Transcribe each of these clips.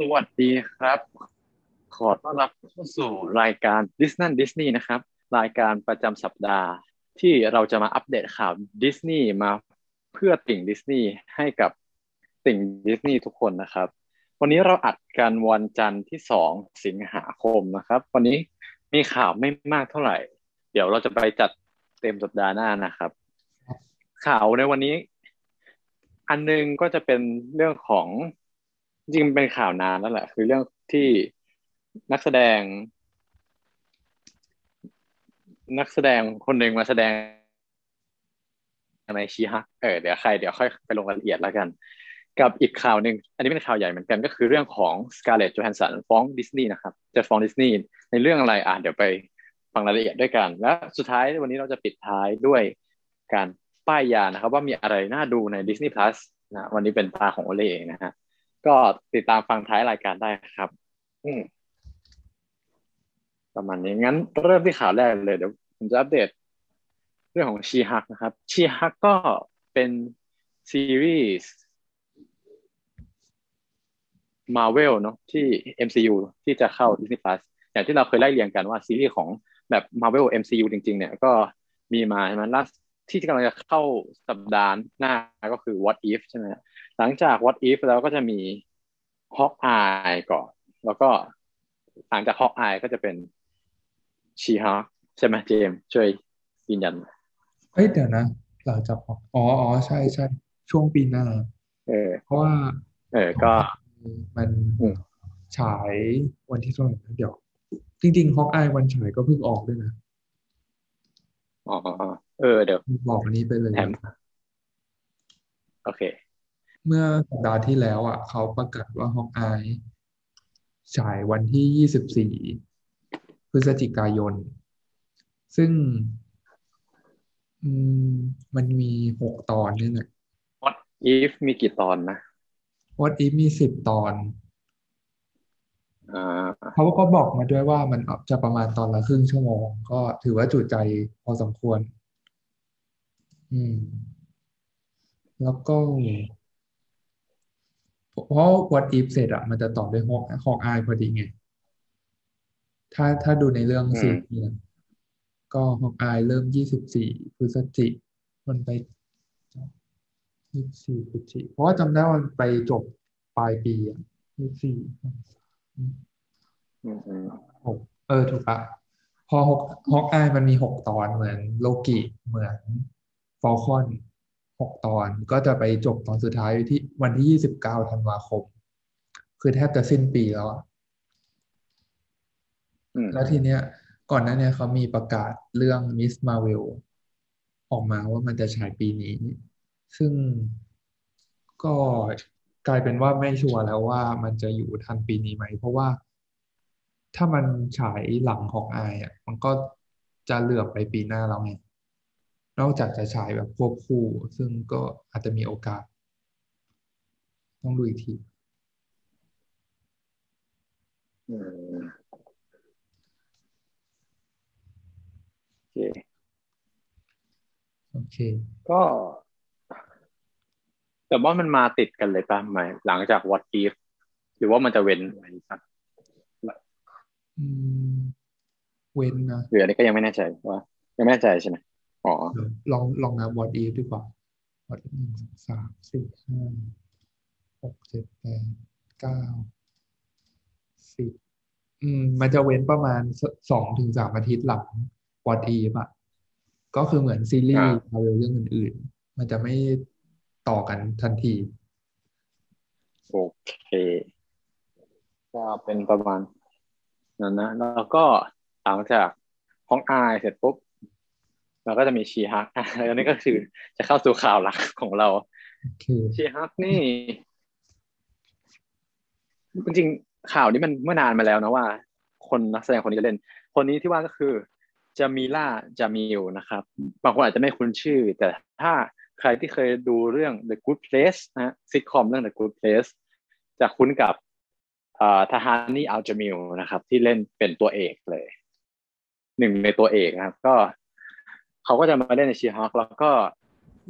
สวัสดีครับ ขอต้อนรับเข้าสู่รายการ ดิสนันดิสนีย์นะครับ รายการประจำสัปดาห์ ที่เราจะมาอัปเดตข่าวดิสนีย์มาเพื่อติ่งดิสนีย์ให้กับติ่งดิสนีย์ทุกคนนะครับ วันนี้เราอัดกันวันจันทร์ที่สองสิงหาคมนะครับ วันนี้มีข่าวไม่มากเท่าไหร่ เดี๋ยวเราจะไปจัดเต็มสัปดาห์หน้านะครับ ข่าวในวันนี้ อันนึงก็จะเป็นเรื่องของ จริงเป็นข่าวนานแล้วแหละ คือเรื่องที่นักแสดง นักแสดงคนหนึ่งมาแสดงในชีฮักเออเดี๋ยวใครเดี๋ยวค่อยไปลงรายละเอียดแล้วกัน กับอีกข่าวหนึ่งอันนี้เป็นข่าวใหญ่เหมือนกันก็คือเรื่องของสกาเลต t จ o แฮนสันฟ้องดิสนีย์นะครับ จะฟ้องดิสนีย์ในเรื่องอะไรอะเดี๋ยวไปฟังรายละเอียดด้วยกัน และสุดท้ายวันนี้เราจะปิดท้ายด้วยการป้ายยานะครับ ว่ามีอะไรน่าดูใน Disney Plus นะวันนี้เป็นตาของโอเล่เองนะฮะ ก็ติดตามฟังท้ายรายการได้ครับ อืมประมาณนี้งั้นเริ่มที่ข่าวแรกเลยเดี๋ยวผมจะอัปเดต เรื่องของชีฮักนะครับ ชีฮักก็เป็นซีรีส์มาเวลเนาะที่ MCU ที่จะเข้า Disney Plus อย่างที่เราเคยไล่เรียงกันว่าซีรีส์ของแบบ Marvel MCU จริง ๆ เนี่ยก็มีมาใช่ไหมล่าที่กำลังจะเข้าสัปดาห์หน้าก็คือ What If ใช่ไหม หลังจาก What If แล้วก็จะมี Hawkeye ก่อน แล้วก็หลังจาก Hawkeye ก็จะเป็น She Hulk ใช่ไหมเจมส์ช่วยยืนยันเอ้ยเดี๋ยวนะหลังจากอ๋ออ๋อใช่ใช่ช่วงปีหน้าเออเพราะว่า เออก็ มันอืมฉายวันที่เท่าไหร่นะเดี๋ยว จริงๆฮอกอายวันฉายก็เพิ่งออกด้วยนะอ๋ออ๋ออ๋อเออเดี๋ยวบอกอันนี้ไปเลยแถมโอเค เมื่อสัปดาห์ที่แล้วอะเขาประกาศว่าฮอกอายฉายวันที่ยี่สิบสี่พฤศจิกายน ซึ่งอืมมันมีหกตอนนี่แหละ What If มีกี่ตอนนะ What If มีสิบตอนอ่าเขาก็บอกมาด้วยว่ามันจะประมาณตอนละครึ่งชั่วโมง ก็ถือว่าจุใจพอสมควร อืม แล้วก็ เพราะ What If เสร็จอะมันจะต่อด้วยฮอกฮอกอายพอดีไง ถ้าถ้าดูในเรื่องอืมซีรีส์นะก็ฮอกอายเริ่มยี่สิบสี่พฤศจิมันไปยี่สิบสี่พฤศจิเพราะว่าจำได้ว่ามันไปจบปลายปีอะยี่สิบสี่อืมอืมหกเออถูกปะพอฮอกฮอกอายมันมีหกตอนเหมือนโลกิเหมือนฟอลคอน หกตอนก็จะไปจบตอนสุดท้ายที่วันที่ยี่สิบเก้าธันวาคม คือแทบจะสิ้นปีแล้วอะอืมแล้วทีเนี้ย ก่อนหน้าเนี้ยเขามีประกาศเรื่องมิสมาเวลออกมาว่ามันจะฉายปีนี้ ซึ่งก็กลายเป็นว่าไม่ชัวร์แล้วว่ามันจะอยู่ทันปีนี้ไหม เพราะว่าถ้ามันฉายหลังของอายอะ มันก็จะเหลือบไปปีหน้าแล้วไง นอกจากจะฉายแบบควบคู่ ซึ่งก็อาจจะมีโอกาส ต้องดูอีกทีอืมโอเคโอเค ก็ แต่ว่ามันมาติดกันเลยป่ะหมายหลังจาก What If หรือว่ามันจะเว้นไว้สักอืมเว้นนะหรืออันนี้ก็ยังไม่แน่ใจว่า ยังไม่แน่ใจใช่ไหม อ๋อเดี๋ยวลองลองนับ what if ดีกว่า what if หนึ่งสองสามสี่ห้าหกเจ็ดแปดเก้าสิบอืมมันจะเว้นประมาณสสองถึงสามอาทิตย์หลัง what if อะก็คือเหมือนซีรีส์มาเวลเรื่องอื่นๆ มันจะไม่ต่อกันทันที โอเคก็เป็นประมาณนั้นนะ แล้วก็หลังจากห้องอายเสร็จปุ๊บ เราก็จะมีชีฮักอะแล้วนี่ก็คือจะเข้าสู่ข่าวหลักของเราโอเคชีฮักนี่ จริงๆข่าวนี้มันเมื่อนานมาแล้วนะว่า คนนักแสดงคนนี้จะเล่น คนนี้ที่ว่าก็คือจามีล่าจามิลนะครับ บางคนอาจจะไม่คุ้นชื่อ แต่ถ้าใครที่เคยดูเรื่อง The Good Place นะซิทคอมเรื่อง The Good Place จะคุ้นกับทหารนี่อัลจามิลนะครับ ที่เล่นเป็นตัวเอกเลย หนึ่งในตัวเอกนะครับ ก็ เขาก็จะมาเล่นในชีฮอคแล้วก็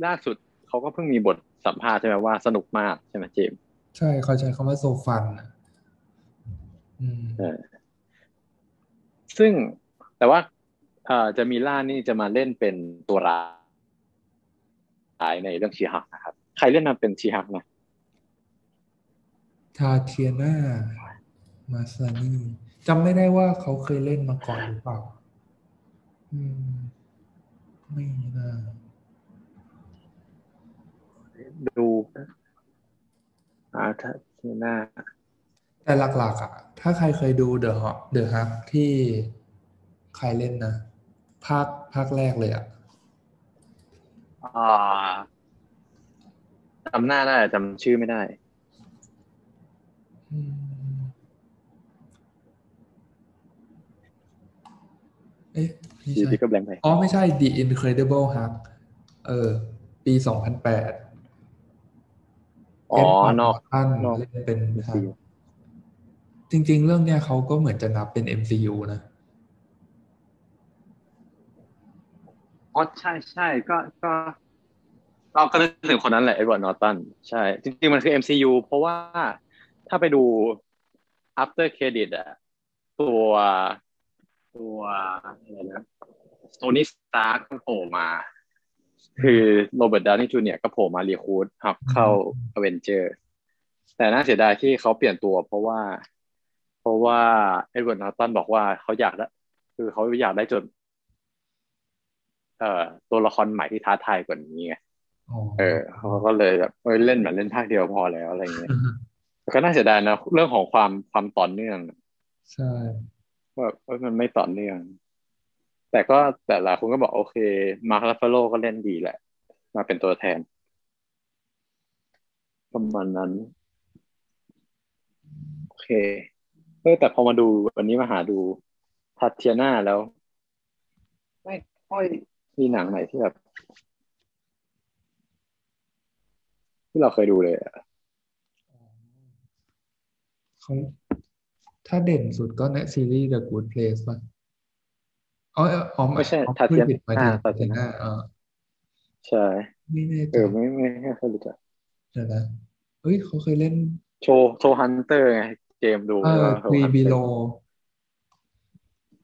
ล่าสุดเขาก็เพิ่งมีบทสัมภาษณ์ใช่ไหมว่าสนุกมากใช่ไหมเจมส์ใช่เขาใช้คำว่าโซฟันอะอืมเออซึ่งแต่ว่าเอ่อจะมีล่านี่จะมาเล่นเป็นตัวร้ายในเรื่องชีฮักนะครับ ใครเล่นมาเป็นชีฮักนะทาเทียนามาซานี่จำไม่ได้ว่าเขาเคยเล่นมาก่อนหรือเปล่า อืมไม่น่าดูอาร์ทเทน่าแต่หลักๆอะ ถ้าใครเคยดูเดอะฮ t เดอะฮักที่ใครเล่นนะ ภาคภาคแรกเลยอะอ่าจำหน้าได้จำชื่อไม่ได้อืมเอ๊ะ ไม่อยู่ใช่ดีก็แบงค์ไปอ๋อไม่ใช่ The Incredible Hulk เออ ปีสองพันแปดอ๋อนอกท่านนอกเล่นเป็น MCU จริง ๆ เรื่องเนี้ยเขาก็เหมือนจะนับเป็น MCU นะอ๋อใช่ใช่ก็ก็เราก็นึกถึงคนนั้นแหละเอ็ดเวิร์ดนอร์ตันใช่ จริง ๆ มันคือ MCU เพราะว่าถ้าไปดู after credit อะตัวตัวอะไรนะโ o นี่สตาร์ก็โผล่มา คือโรเบิร์ตดาวนี่จูเนียร์ก็โผล่มา recruit Hulk เข้าอเวนเจอร์แต่น่าเสียดายที่เขาเปลี่ยนตัวเพราะว่า เพราะว่าเอ็ดเวิร์ดนอร์ตันบอกว่าเขาอยากได้คือเขาอยากได้จนเอ่อตัวละครใหม่ที่ท้าทายกว่านี้ไงอ๋อเออเขาก็เลยแบบเออเล่นเหมือนเล่นภาคเดียวพอแล้วอะไรเงี้ยแต่ก็น่าเสียดายนะเรื่องของความความต่อเนื่อง ใช่ว่าว่ามันไม่ต่อเนื่อง แต่ก็แต่หลายคนก็บอกโอเค มาร์คลาฟาโลก็เล่นดีแหละ มาเป็นตัวแทน ประมาณนั้น โอเคเออแต่พอมาดูวันนี้มาหาดูทัตเทียนาแล้ว ไม่ค่อยมีหนังไหนที่แบบที่เราเคยดูเลยอะเขาถ้าเด่นสุดก็ในซีรีส์ The Good Place ป่ะ อ๋ออ๋อไม่ใช่อ๋อทัตเทียพูดผิดหมายถึงนาทัตเทียนานาอ่าใช่ไม่แน่ใจเออไม่ไม่ไม่ค่อยรู้จักเดี๋ยวนะเอ้ยเขาเคยเล่น โชว์โชว์ฮันเตอร์ไงเจมส์ดูเออว่าควี Hunter บิโล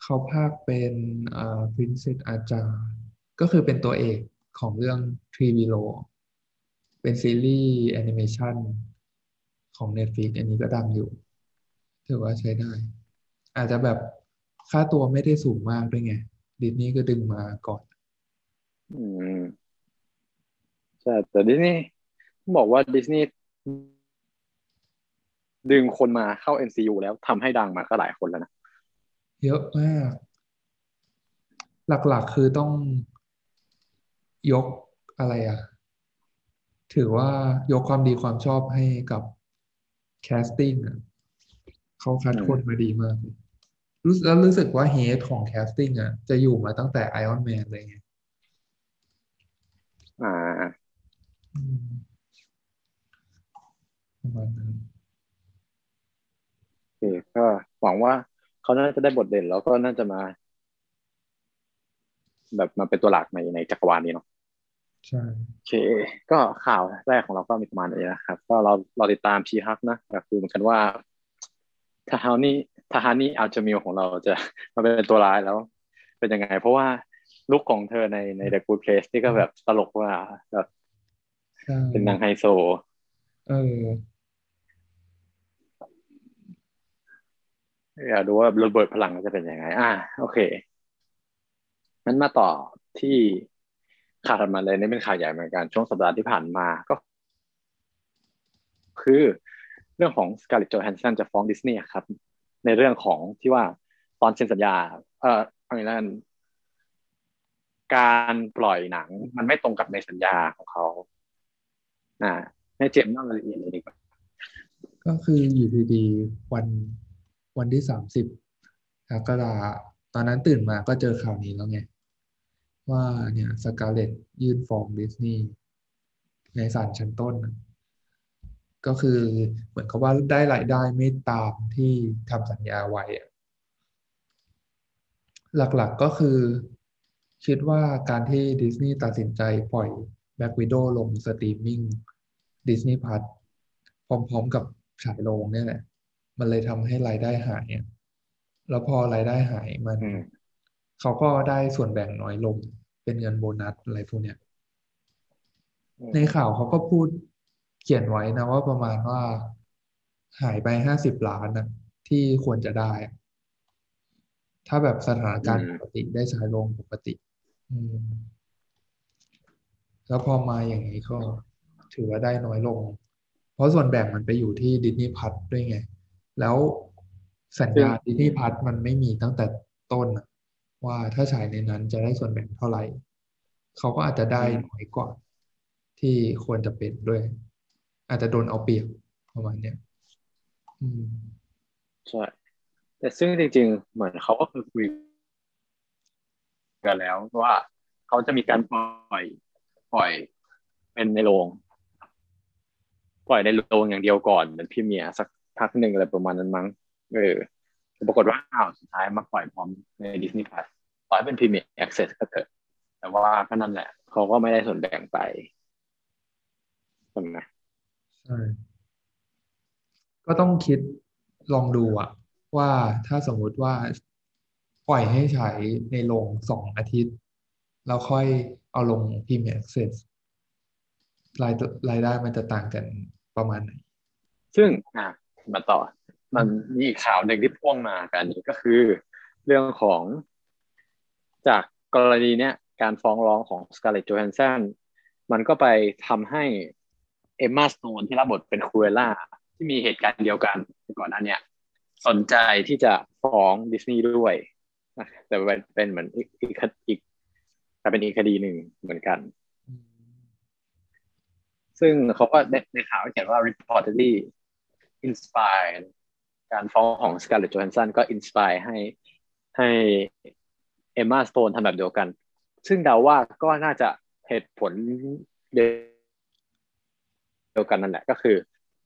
เขาภาคเป็นอ่า Princess อาจารย์ก็คือเป็นตัวเอกของเรื่องทรีบิโลเป็นซีรีส์แอนิเมชันของ Netflix อันนี้ก็ดังอยู่ ถือว่าใช้ได้ อาจจะแบบ ค่าตัวไม่ได้สูงมากด้วยไงดิสนีย์ก็ดึงมาก่อน อืมใช่แต่ดิสนีย์ต้องบอกว่าดิสนีย์ดึงคนมาเข้า MCU แล้วทำให้ดังมาก็หลายคนแล้วนะ เยอะมาก หลักๆคือต้องยกอะไรอะถือว่ายกความดีความชอบให้กับ casting อะเขาคัดคนมาดีมากเลยรู้สึก แล้วรู้สึกว่า head ของ casting อะ จะอยู่มาตั้งแต่ไอออนแมนเลยไงอ่าอืมประมาณนั้นโอเคก็หวังว่าเขาน่าจะได้บทเด่นแล้วก็น่าจะมา แบบมาเป็นตัวหลักในในจักรวาลนี้เนาะใช่โอเค ก็ข่าวแรกของเราก็มีประมาณนี้นะครับ ก็เราเราติดตาม She-Hulk นะอยากดูเหมือนกันว่าทหารนี่ ทหารนี่อัลจามิลของเราจะมาเป็นตัวร้ายแล้ว เป็นยังไง เพราะว่าลุคของเธอในใน The Good Place นี่ก็แบบตลกว่าแบบเป็นนางไฮโซ เอออยากดูว่าระเบิดพลังจะเป็นยังไง อ่า โอเคงั้นมาต่อที่ข่าวถัดมาเลยนี่เป็นข่าวใหญ่เหมือนกัน ช่วงสัปดาห์ที่ผ่านมาก็ คือ เรื่องของ Scarlett Johansson จะฟ้องดิสนีย์ครับ ในเรื่องของที่ว่าตอนเซ็นสัญญา เอ่ออะไรนั่นการปล่อยหนังมันไม่ตรงกับในสัญญาของเขาอ่าให้เจมส์เล่ารายละเอียดเลยดีกว่าก็คืออยู่ดีๆวันวันที่สามสิบกรกฎาตอนนั้นตื่นมาก็เจอข่าวนี้แล้วไง ว่าเนี่ยสกาเลตยื่นฟ้องดิสนีย์ในศาลชั้นต้น ก็คือเหมือนกับว่าได้รายได้ไม่ตามที่ทำสัญญาไว้อะหลักๆก็คือ คิดว่าการที่ดิสนีย์ตัดสินใจปล่อย Black Widow ลง streaming Disney Plus พร้อมๆกับฉายโรงเนี่ยแหละ มันเลยทำให้รายได้หายอะแล้วพอรายได้หายมันอืมเขาก็ได้ส่วนแบ่งน้อยลง เป็นเงินโบนัสอะไรพวกเนี้ยในข่าวเขาก็พูดเขียนไว้นะว่าประมาณว่าหายไปห้าสิบล้านนะที่ควรจะได้อะถ้าแบบสถานการณ์อืปมกติได้ใช้ลงปกติอืมแล้วพอมาอย่างนี้ก็ถือว่าได้น้อยลง เพราะส่วนแบ่งมันไปอยู่ที่ดิสนีย์พัทด้วยไง แล้วสัญซึ่งญาดิสนีย์พัทมันไม่มีตั้งแต่ต้นอะว่าถ้าฉายในนั้นจะได้ส่วนแบ่งเท่าไหร่ เขาก็อาจจะได้อืมน้อยกว่าที่ควรจะเป็นด้วย อาจจะโดนเอาเปรียบประมาณเนี้ยอืมใช่แต่ซึ่งจริงๆ เหมือนเขาก็คือคุยกันแล้วว่าเขาจะมีการปล่อยปล่อย เป็นในโรงปล่อยในโรงอย่างเดียวก่อนเป็นพรีเมียร์สักพักหนึ่งอะไรประมาณนั้นมั้งเออปรากฏว่าอ้าวสุดท้ายมาปล่อยพร้อมใน Disney Plus ปล่อยเป็นพรีเมียร์ Access ก็เถอะแต่ว่าก็นั่นแหละเขาก็ไม่ได้ส่วนแบ่งไปใช่ไหม ใช่ก็ต้องคิดลองดูอะว่าถ้าสมมุติว่าปล่อยให้ฉายในโรงสองอาทิตย์ แล้วค่อยเอาลงพรีเมียร์ Access รายรายได้มันจะต่างกันประมาณไหน ซึ่งอะมาต่อ มันมีข่าวหนึ่งที่พ่วงมากันนี้ก็คือ เรื่องของจากกรณีเนี้ยการฟ้องร้องของ Scarlett Johansson มันก็ไปทำให้ เอมมาสโตนที่รับบทเป็นคูเอล่าที่มีเหตุการณ์เดียวกันก่อนหน้าเนี้ยสนใจที่จะฟ้องดิสนีย์ด้วยแต่เป็นเหมือนอีกอีกอีกแต่เป็นอีกคดีหนึ่งเหมือนกัน ซึ่งเขาก็ในในข่าวเขียนว่า reportedly inspired การฟ้องของ Scarlett Johansson ก็ inspire ให้ให้เอมมาสโตนทำแบบเดียวกัน ซึ่งเดาว่าก็น่าจะเหตุผลเดี ยวกันนั่นแหละก็คือ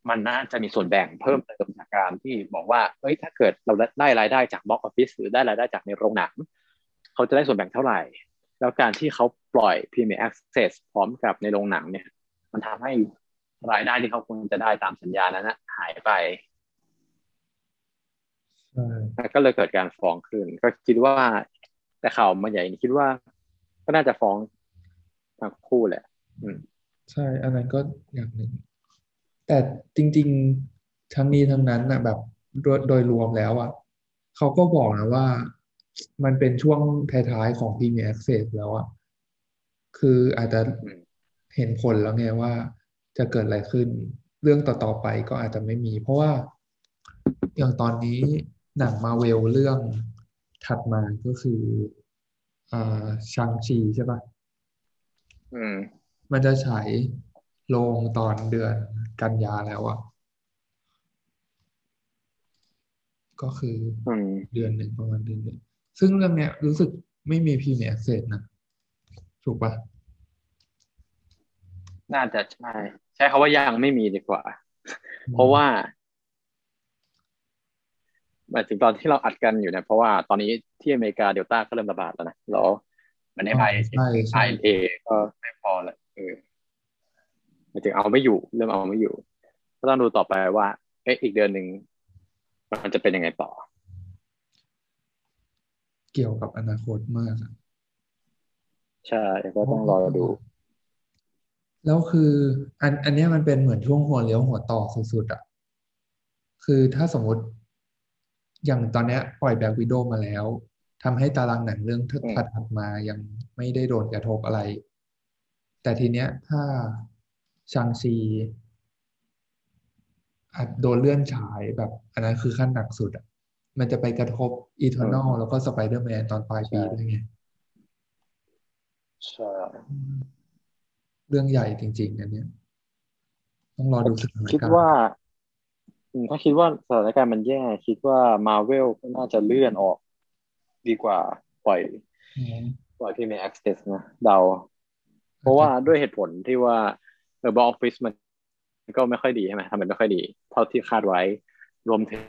มันน่าจะมีส่วนแบ่งเพิ่มเติมจากการที่บอกว่าเฮ้ยถ้าเกิดเราได้รายได้จากบ็อกออฟฟิศหรือได้รายได้จากในโรงหนัง เขาจะได้ส่วนแบ่งเท่าไหร่ แล้วการที่เขาปล่อย Premier Access พร้อมกับในโรงหนังเนี่ย มันทำให้รายได้ที่เขาควรจะได้ตามสัญญานั้นนะหายไปใช่ก็เลยเกิดการฟ้องขึ้น ก็คิดว่า แต่ข่าวมาใหญ่นี่คิดว่า ก็น่าจะฟ้องทั้งคู่แหละ อืม ใช่ อันนั้นก็อย่างหนึ่ง แต่จริง ๆ ทั้งนี้ทั้งนั้นนะแบบโดยโดยรวมแล้วอะเขาก็บอกนะว่ามันเป็นช่วงท้ายๆของ Premier Access แล้วอะคืออาจจะเห็นผลแล้วไงว่าจะเกิดอะไรขึ้น เรื่องต่อๆไปก็อาจจะไม่มี เพราะว่าอย่างตอนนี้หนังมาเวลเรื่องถัดมาก็คือ อ่าชังชีใช่ปะอืม มันจะฉายโรงตอนเดือนกันยาแล้วอะก็คืออืมเดือนหนึ่งประมาณเดือนหนึ่งซึ่งเรื่องเนี้ยรู้สึกไม่มีพรีเมียร์เสร็จนะ ถูกปะน่าจะใช่ ใช้คาว่ายังไม่มีดีกว่า เพราะว่าหมายถึงตอนที่เราอัดกันอยู่เนี่ยเพราะว่าตอนนี้ที่อเมริกาเดลต้าก็เริ่มระบาดแล้วนะแล้วมันในไอใช่ไอใช่เอก็ไม่พอแล้ว เออหมายถึงเอาไม่อยู่ เริ่มเอาไม่อยู่ ก็ต้องดูต่อไปว่า เอ๊ะอีกเดือนหนึ่งมันจะเป็นยังไงต่อ เกี่ยวกับอนาคตมากอะใช่ก็ต้องรอดู แล้วคืออันอันเนี้ยมันเป็นเหมือนช่วงหัวเลี้ยวหัวต่อสุดๆอะ คือถ้าสมมติ อย่างตอนเนี้ยปล่อยแบ็ k วิด o w มาแล้วทำให้ตารางหนังเรื่องอืมถัดๆมายังไม่ได้โดนกระทบอะไร แต่ทีเนี้ยถ้า Shang-Chi อาจโดนเลื่อนฉายแบบ อันนั้นคือขั้นหนักสุดอะ มันจะไปกระทบ Eternals แล้วก็สไปเดอร์แมนตอนปลายปีด้วยไง ใช่ เรื่องใหญ่จริง ๆ อันเนี้ย ต้องรอดูสถานคิดการณ์ว่าอืมถ้าคิดว่าสถานการณ์มันแย่ คิดว่ามาเวลก็น่าจะเลื่อนออก ดีกว่าปล่อยอืมปล่อยที่มี access นะ เดา เพราะว่าด้วยเหตุผลที่ว่าเออบออฟฟิศมันก็ไม่ค่อยดีใช่ไหมทำมันไม่ค่อยดี เท่าที่คาดไว้ รวมถึง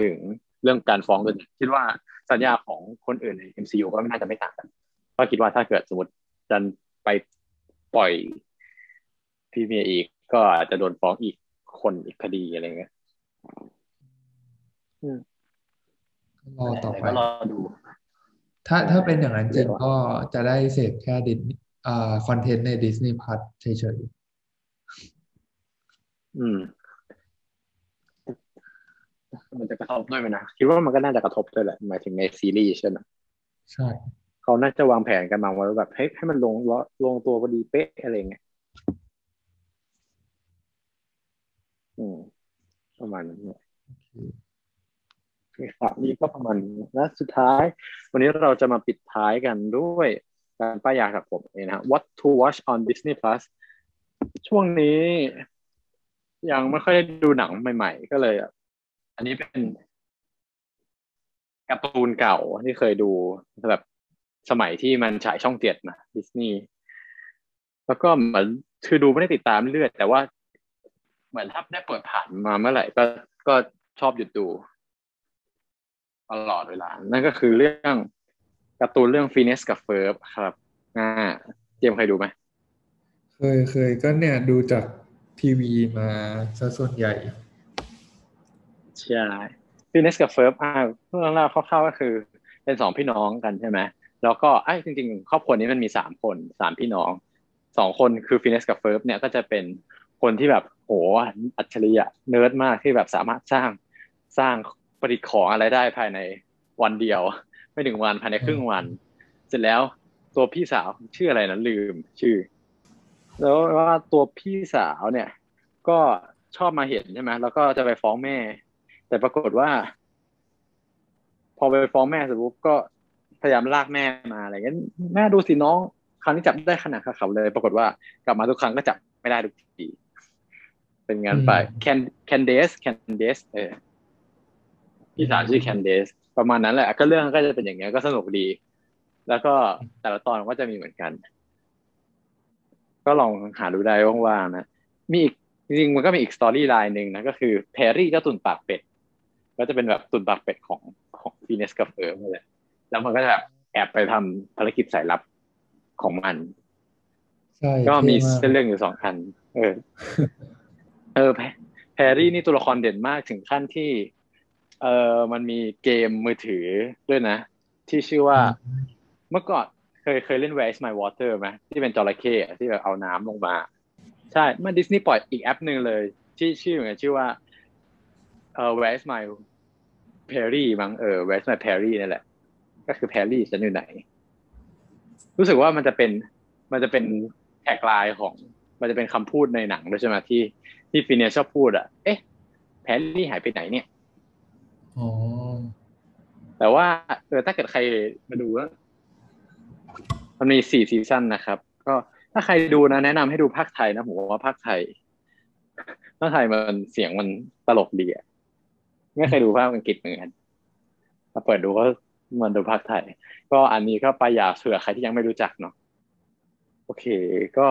ถึงเรื่องการฟ้องด้วยคิดว่าสัญญาของคนอื่นใน MCU ก็ไม่น่าจะไม่ต่างกันก็คิดว่าถ้าเกิดสมมติจันไปปล่อยพี่เมียอีก ก็อาจจะโดนฟ้องอีกคนอีกคดีอะไรเงี้ยรอต่อไปก็รอดู ถ้าถ้าเป็นอย่างนั้นจริงก็จะได้เสพแค่ดิสอ่าคอนเทนต์ใน Disney Plus เฉยอืม มันจะกระทบด้วยไหมนะคิดว่ามันก็น่าจะกระทบด้วยแหละหมายถึงในซีรีส์ใช่ไหมๆใช่เขาน่าจะวางแผนกันมาไว้แบบให้ให้มันลงลงตัวพอดีเป๊ะอะไรเงี้ยอืมประมาณนั้นเนี่ยค ครับนี่ก็ประมาณนี้และสุดท้าย วันนี้เราจะมาปิดท้ายกันด้วยการป้ายยาจากผมเองนะฮะ What to watch on Disney Plus ช่วงนี้ยังไม่ค่อยได้ดูหนังใหม่ ๆ ก็เลยอันนี้เป็นการ์ตูนเก่าที่เคยดูแบบสมัยที่มันฉายช่องเจ็ดนะดิสนีย์แล้วก็เหมือนคือดูไม่ได้ติดตามเรื่อยแต่ว่า เหมือนถ้าได้เปิดผ่านมาเมื่อไหร่ก็ก็ชอบหยุดดู ตลอดเวลา นั่นก็คือเรื่องการ์ตูนเรื่องฟีเนสกับเฟิร์บครับอ่าเจมส์เคยดูไหมเคยเคยก็เนี่ยดูจากทีวีมาซะส่วนใหญ่ ใช่ Phineas กับ Ferb อ่าเรื่องเล่าคร่าวๆก็คือ เป็นสองพี่น้องกันใช่ไหมแล้วก็ไอ้จริง ๆ ครอบครัวนี้มันมีสามคนสามพี่น้องสองคนคือ Phineas กับ Ferb เนี่ยก็จะเป็นคนที่แบบโหอัจฉริยะเนิร์ดมากที่แบบสามารถสร้างสร้าง ประดิษฐ์ของอะไรได้ภายในวันเดียว ไม่ถึงวันภายในครึ่งวัน เสร็จแล้วตัวพี่สาวชื่ออะไรนะลืมชื่อ แล้วว่าตัวพี่สาวเนี่ย ก็ชอบมาเห็นใช่ไหมแล้วก็จะไปฟ้องแม่ แต่ปรากฏว่า พอไปฟ้องแม่เสร็จปุ๊บก็พยายามลากแม่มาอะไรเงี้ยแม่ดูสิน้องครั้งนี้จับได้ขนาดขาเขาเลย ปรากฏว่ากลับมาทุกครั้งก็จับไม่ได้ทุกทีเป็นงานไปแคนแคนเดสแคนเดสเออ พี่สาวชื่อแคนเดสประมาณนั้นแหละ ก็เรื่องก็จะเป็นอย่างเงี้ยก็สนุกดี แล้วก็แต่ละตอนก็จะมีเหมือนกัน ก็ลองหาดูได้ว่างๆนะ มีอีกจริงๆมันก็มีอีก storyline หนึ่งนะก็คือ Perry เจ้าตุ่นปากเป็ด ก็จะเป็นแบบตุ่นปากเป็ดของของ Phineas กับ Ferb เลยแล้วมันก็จะแบบแอบไปทำภารกิจสายลับของมันใช่ก็มีท่ากเส้นเรื่องอยู่สองอัน เออ เออแพแพรรี่นี่ตัวละครเด่นมากถึงขั้นที่ เออมันมีเกมมือถือด้วยนะ ที่ชื่อว่าเมื่อก่อนเคยเคยเล่น Where is my water ไหมที่เป็นจระเข้อะที่แบบเอาน้ำลงมา ใช่เมื่อดิสนีย์ปล่อยอีกแอปหนึ่งเลย ที่ชื่อเหมือนกันชื่อว่าเออ Where is my Perry มั้งเออ Where is my Perry นั่นแหละ ก็คือ Perry ฉันอยู่ไหน รู้สึกว่ามันจะเป็นมันจะเป็นtagline ของ มันจะเป็นคำพูดในหนังด้วยใช่ไหมที่ที่ Phineas ชอบพูดอะ เอ๊ะ Perry หายไปไหนเนี่ยอ๋อ แต่ว่าเออถ้าเกิดใครมาดูแล้วมันมีสี่ season นะครับ ก็ถ้าใครดูนะ แนะนำให้ดูภาคไทยนะผมว่าภาคไทยภาคไทยมันเสียงมันตลกดีอะไม่เคยดูภาคอังกฤษเหมือนกันมาเปิดดูก็มันดูภาคไทย ก็อันนี้ก็ไปอยากเผื่อใครที่ยังไม่รู้จักเนาะโอเค ก็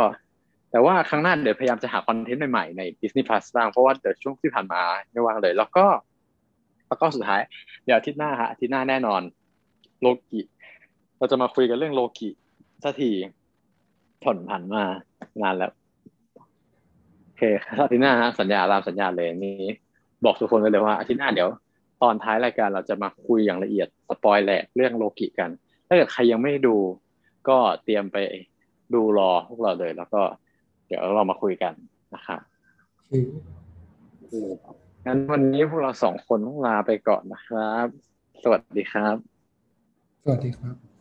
แต่ว่าครั้งหน้าเดี๋ยวพยายามจะหาคอนเทนต์ใหม่ๆใน Disney Plus บ้างเพราะว่าเดี๋ยวช่วงที่ผ่านมาไม่ว่างเลย แล้วก็ แล้วก็สุดท้าย เดี๋ยวอาทิตย์หน้าฮะอาทิตย์หน้าแน่นอน โลกิ เราจะมาคุยกันเรื่องโลกิสักทีผ่อนผันมานานแล้วโอเคอาทิตย์หน้าฮะสัญญาตามสัญญาเลยนี้บอกทุกคนเลยว่าอาทิตย์หน้าเดี๋ยว ตอนท้ายรายการเราจะมาคุยอย่างละเอียดสปอยแหลกเรื่องโลกิกัน ถ้าเกิดใครยังไม่ดู ก็เตรียมไปดูรอพวกเราเลย แล้วก็ เดี๋ยวเรามาคุยกันนะครับคือ งั้นวันนี้พวกเราสองคนต้องลาไปก่อนนะครับ สวัสดีครับ สวัสดีครับ